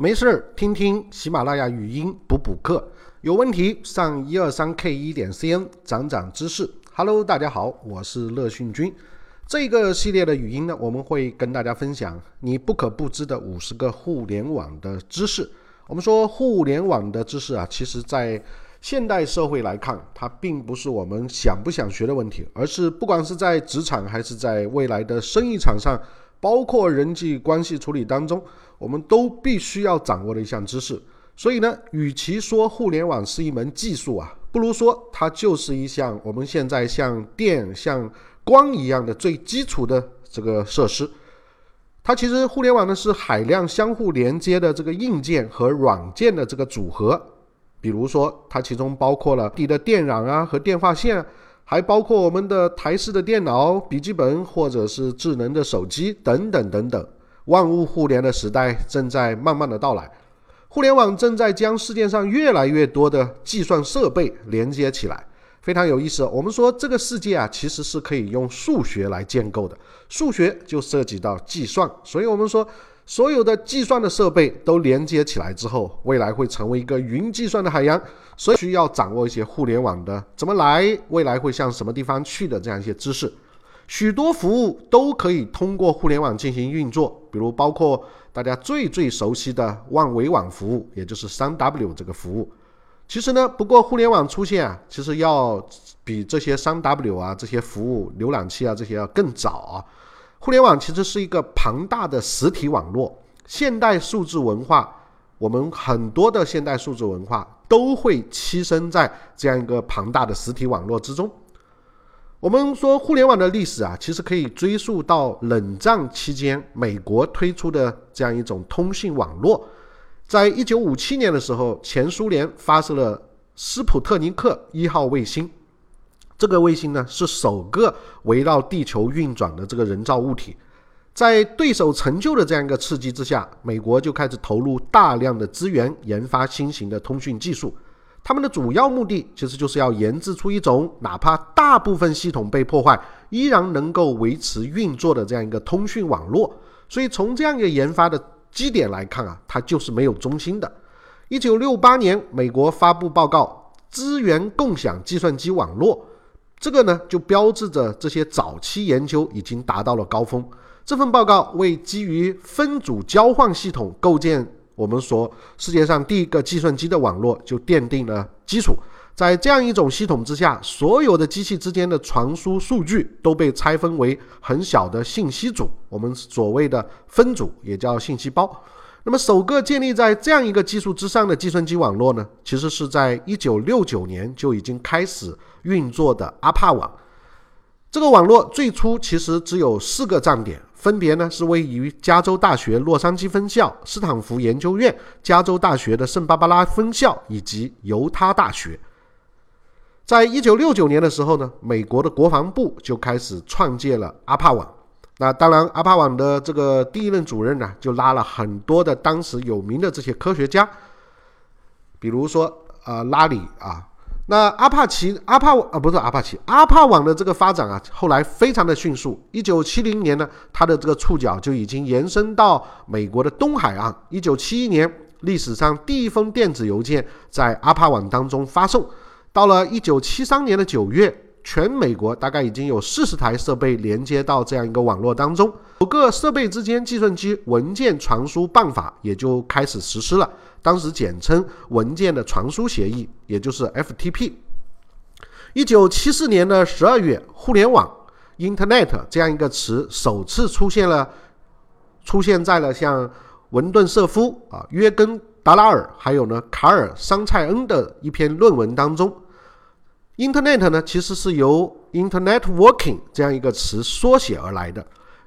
没事儿听听喜马拉雅语音补补课，有问题上一二三 K 一点 cn 长长知识。Hello，大家好，我是乐讯君。这个系列的语音呢，我们会跟大家分享你不可不知的五十个互联网的知识。我们说互联网的知识啊，其实在现代社会来看，它并不是我们想不想学的问题，而是不管是在职场还是在未来的生意场上，包括人际关系处理当中。我们都必须要掌握的一项知识，所以呢，与其说互联网是一门技术啊，不如说它就是一项我们现在像电、像光一样的最基础的这个设施。它其实互联网呢是海量相互连接的这个硬件和软件的这个组合，比如说它其中包括了地的电缆啊和电话线，还包括我们的台式的电脑、笔记本或者是智能的手机等等等等。万物互联的时代正在慢慢的到来，互联网正在将世界上越来越多的计算设备连接起来，非常有意思。我们说这个世界啊，其实是可以用数学来建构的，数学就涉及到计算，所以我们说所有的计算的设备都连接起来之后，未来会成为一个云计算的海洋，所以需要掌握一些互联网的怎么来，未来会向什么地方去的这样一些知识。许多服务都可以通过互联网进行运作，比如包括大家最最熟悉的万维网服务，也就是三 W 这个服务。其实呢，不过互联网出现啊，其实要比这些三 W 啊这些服务、浏览器啊这些要更早啊。互联网其实是一个庞大的实体网络，现代数字文化，我们很多的现代数字文化都会栖身在这样一个庞大的实体网络之中。我们说互联网的历史啊，其实可以追溯到冷战期间美国推出的这样一种通信网络。在一九五七年的时候，前苏联发射了斯普特尼克一号卫星，这个卫星呢是首个围绕地球运转的这个人造物体。在对手成就的这样一个刺激之下，美国就开始投入大量的资源研发新型的通讯技术。他们的主要目的其实就是要研制出一种哪怕大部分系统被破坏，依然能够维持运作的这样一个通讯网络。所以从这样一个研发的基点来看啊，它就是没有中心的。一九六八年，美国发布报告《资源共享计算机网络》，这个呢就标志着这些早期研究已经达到了高峰。这份报告为基于分组交换系统构建。我们说，世界上第一个计算机的网络就奠定了基础。在这样一种系统之下，所有的机器之间的传输数据都被拆分为很小的信息组，我们所谓的分组也叫信息包。那么，首个建立在这样一个技术之上的计算机网络呢，其实是在一九六九年就已经开始运作的阿帕网。这个网络最初其实只有四个站点。分别呢是位于加州大学洛杉矶分校、斯坦福研究院、加州大学的圣巴巴拉分校以及犹他大学。在一九六九年的时候呢，美国的国防部就开始创建了阿帕网。那当然，阿帕网的这个第一任主任呢，就拉了很多的当时有名的这些科学家，比如说啊拉里啊。那阿帕奇、阿帕啊，不是阿帕奇，阿帕网的这个发展啊，后来非常的迅速。一九七零年呢，它的这个触角就已经延伸到美国的东海岸。一九七一年，历史上第一封电子邮件在阿帕网当中发送。到了一九七三年的九月，全美国大概已经有四十台设备连接到这样一个网络当中，某个设备之间计算机文件传输办法也就开始实施了。当时简称文件的传输协议，也就是 FTP。一九七四年的十二月，互联网 （Internet） 这样一个词首次出现了，出现在了像文顿瑟夫啊、约根达拉尔，还有呢卡尔桑蔡恩的一篇论文当中。Internet 呢，其实是由 Internet Working 这样一个词缩写而来的，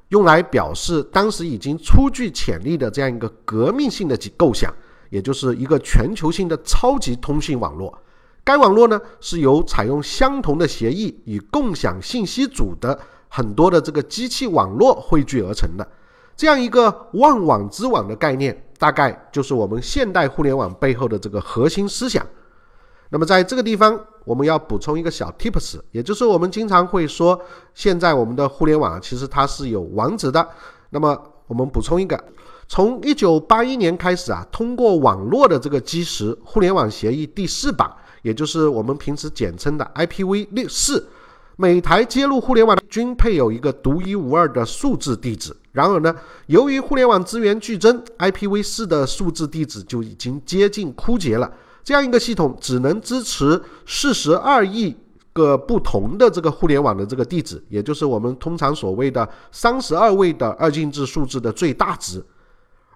用来表示当时已经初具潜力的这样一个革命性的构想。也就是一个全球性的超级通信网络，该网络呢是由采用相同的协议与共享信息组的很多的这个机器网络汇聚而成的，这样一个万网之网的概念，大概就是我们现代互联网背后的这个核心思想。那么在这个地方，我们要补充一个小 tips，也就是我们经常会说，现在我们的互联网其实它是有网址的，那么。我们补充一个，从一九八一年开始啊，通过网络的这个基石互联网协议第四版，也就是我们平时简称的 IPv 六四，每台接入互联网均配有一个独一无二的数字地址。然而呢，由于互联网资源剧增，IPv 四的数字地址就已经接近枯竭了。这样一个系统只能支持四十二亿个不同的这个互联网的这个地址，也就是我们通常所谓的三十二位的二进制数字的最大值。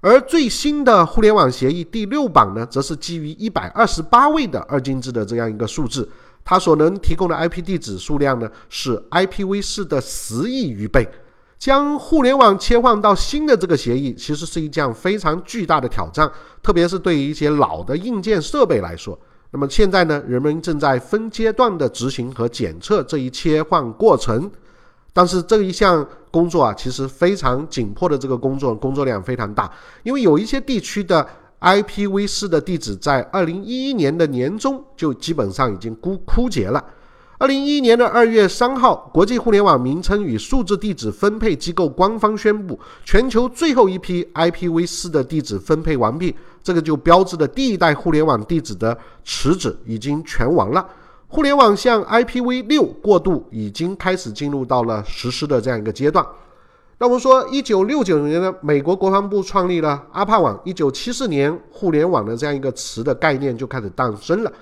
而最新的互联网协议第六版呢，则是基于一百二十八位的二进制的这样一个数字，它所能提供的 IP 地址数量呢，是 IPv 四的十亿余倍。将互联网切换到新的这个协议，其实是一项非常巨大的挑战，特别是对于一些老的硬件设备来说。那么现在呢，人们正在分阶段的执行和检测这一切换过程。但是这一项工作啊，其实非常紧迫的这个工作，工作量非常大，因为有一些地区的 IPv4 的地址在二零一一年的年中就基本上已经枯枯竭了。二零一一年的二月三号，国际互联网名称与数字地址分配机构官方宣布，全球最后一批 IPv4 的地址分配完毕。这个就标志着第一代互联网地址的池子已经全完了。互联网向 IPv 六过渡已经开始进入到了实施的这样一个阶段。那我们说，一九六九年呢，美国国防部创立了阿帕网。一九七四年，互联网的这样一个词的概念就开始诞生了。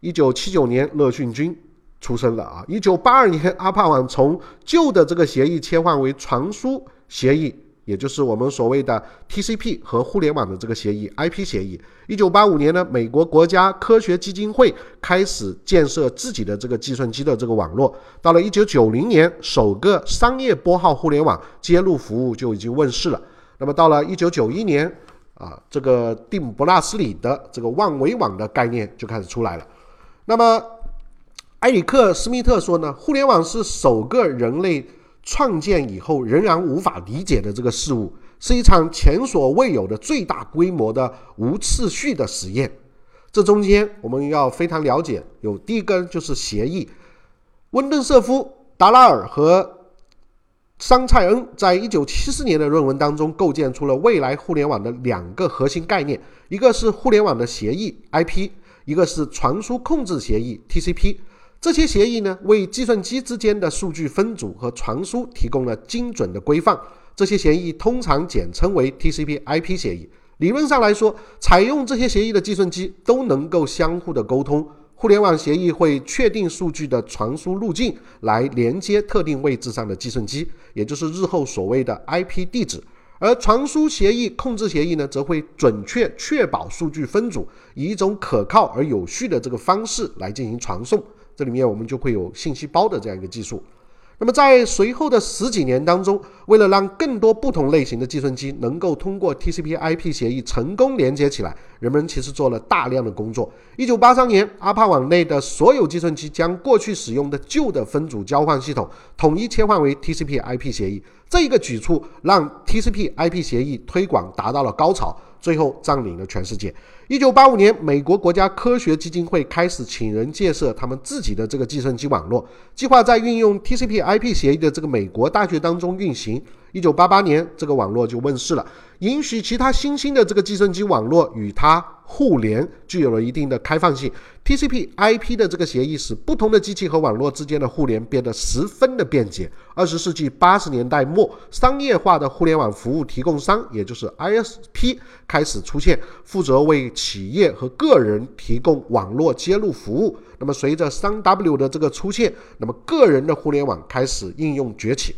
一九七九年，乐讯军。出生了啊！一九八二年，阿帕网从旧的这个协议切换为传输协议，也就是我们所谓的 TCP 和互联网的这个协议 IP 协议。一九八五年呢，美国国家科学基金会开始建设自己的这个计算机的这个网络。到了一九九零年，首个商业拨号互联网接入服务就已经问世了。那么到了一九九一年啊，这个蒂姆·伯纳斯里的这个万维网的概念就开始出来了。那么埃里克·斯密特说呢，互联网是首个人类创建以后仍然无法理解的这个事物，是一场前所未有的最大规模的无次序的实验。这中间我们要非常了解，有第一个就是协议。温顿瑟夫、达拉尔和桑蔡恩在一九七四年的论文当中构建出了未来互联网的两个核心概念，一个是互联网的协议 IP，一个是传输控制协议 TCP。这些协议呢，为计算机之间的数据分组和传输提供了精准的规范。这些协议通常简称为 TCP/IP 协议。理论上来说，采用这些协议的计算机都能够相互的沟通。互联网协议会确定数据的传输路径，来连接特定位置上的计算机，也就是日后所谓的 IP 地址。而传输协议、控制协议呢，则会准确确保数据分组，以一种可靠而有序的这个方式来进行传送。这里面我们就会有信息包的这样一个技术。那么在随后的十几年当中，为了让更多不同类型的计算机能够通过 TCP/IP 协议成功连接起来，人们其实做了大量的工作。一九八三年，阿帕网内的所有计算机将过去使用的旧的分组交换系统统一切换为 TCP/IP 协议。这一个举措让 TCP/IP 协议推广达到了高潮。最后占领了全世界。一九八五年，美国国家科学基金会开始请人建设他们自己的这个计算机网络，计划在运用 TCP/IP 协议的这个美国大学当中运行。一九八八年，这个网络就问世了，允许其他新兴的这个计算机网络与它互联，具有了一定的开放性。TCP/IP 的这个协议使不同的机器和网络之间的互联变得十分的便捷。二十世纪八十年代末，商业化的互联网服务提供商，也就是 ISP 开始出现，负责为企业和个人提供网络接入服务。那么，随着三 W 的这个出现，那么个人的互联网开始应用崛起。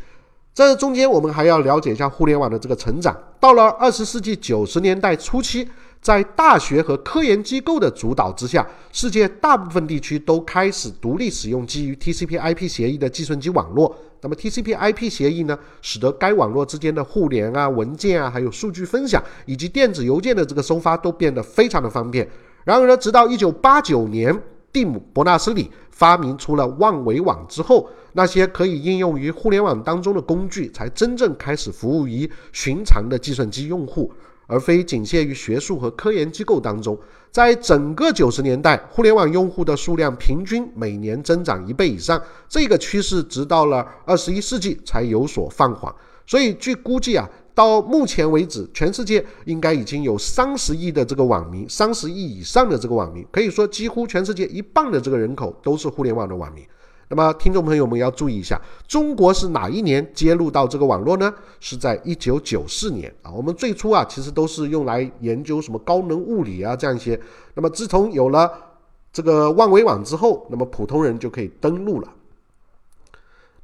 这中间，我们还要了解一下互联网的这个成长。到了二十世纪九十年代初期，在大学和科研机构的主导之下，世界大部分地区都开始独立使用基于 TCP/IP 协议的计算机网络。那么，TCP/IP 协议呢，使得该网络之间的互联啊、文件啊、还有数据分享以及电子邮件的这个收发都变得非常的方便。然而呢，直到一九八九年。蒂姆·伯纳斯里发明出了万维网之后，那些可以应用于互联网当中的工具才真正开始服务于寻常的计算机用户，而非仅限于学术和科研机构当中。在整个九十年代，互联网用户的数量平均每年增长一倍以上，这个趋势直到了二十一世纪才有所放缓。所以，据估计啊。到目前为止，全世界应该已经有三十亿的这个网民，三十亿以上的这个网民，可以说几乎全世界一半的这个人口都是互联网的网民。那么，听众朋友们要注意一下，中国是哪一年接入到这个网络呢？是在一九九四年啊。我们最初啊，其实都是用来研究什么高能物理啊这样一些。那么，自从有了这个万维网之后，那么普通人就可以登录了。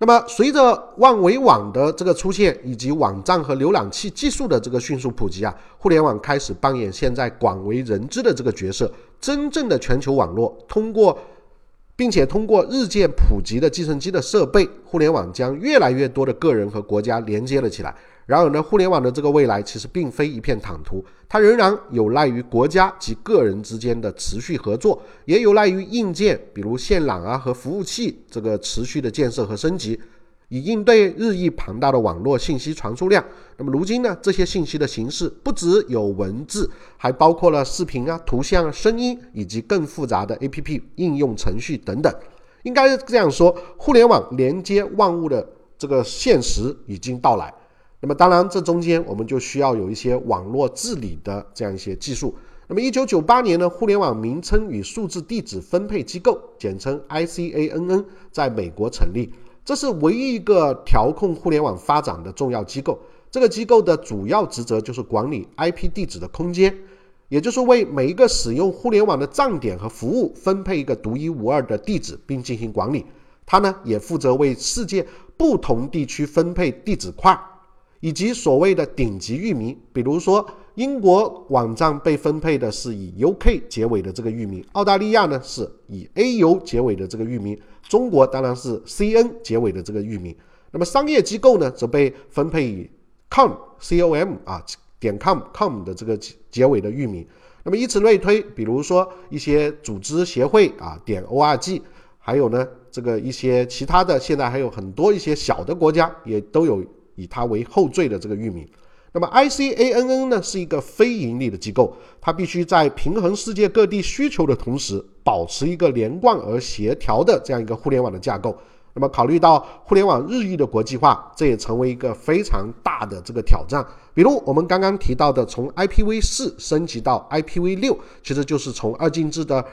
那么，随着万维网的这个出现，以及网站和浏览器技术的这个迅速普及啊，互联网开始扮演现在广为人知的这个角色。真正的全球网络，通过并且通过日渐普及的计算机的设备，互联网将越来越多的个人和国家连接了起来。然而呢，互联网的这个未来其实并非一片坦途，它仍然有赖于国家及个人之间的持续合作，也有赖于硬件，比如线缆啊和服务器这个持续的建设和升级，以应对日益庞大的网络信息传输量。那么如今呢，这些信息的形式不只有文字，还包括了视频啊、图像、声音以及更复杂的 APP 应用程序等等。应该这样说，互联网连接万物的这个现实已经到来。那么当然，这中间我们就需要有一些网络治理的这样一些技术。那么，一九九八年呢，互联网名称与数字地址分配机构，简称 ICANN，在美国成立。这是唯一一个调控互联网发展的重要机构。这个机构的主要职责就是管理 IP 地址的空间，也就是为每一个使用互联网的站点和服务分配一个独一无二的地址，并进行管理。它呢，也负责为世界不同地区分配地址块。以及所谓的顶级域名，比如说英国网站被分配的是以 UK 结尾的这个域名，澳大利亚呢是以 AU 结尾的这个域名，中国当然是 CN 结尾的这个域名。那么商业机构呢则被分配以 com.com 啊点 com.com 的这个结尾的域名。那么以此类推，比如说一些组织协会啊点 org，还有呢这个一些其他的，现在还有很多一些小的国家也都有。以它为后缀的这个域名，那么 ICANN 呢是一个非盈利的机构，它必须在平衡世界各地需求的同时，保持一个连贯而协调的这样一个互联网的架构。那么考虑到互联网日益的国际化，这也成为一个非常大的这个挑战。比如我们刚刚提到的，从 IPv 四升级到 IPv 六，其实就是从二进制的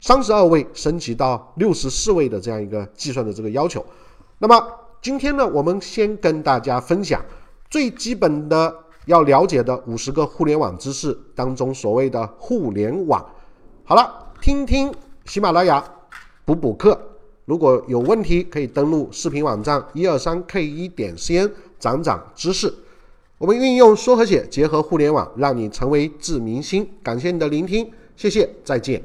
三十二位升级到六十四位的这样一个计算的这个要求。那么今天呢，我们先跟大家分享最基本的要了解的五十个互联网知识当中所谓的互联网。好了，听听喜马拉雅补补课。如果有问题，可以登录视频网站一二三 k 一点 cn 涨涨知识。我们运用说和写结合互联网，让你成为智明星。感谢你的聆听，谢谢，再见。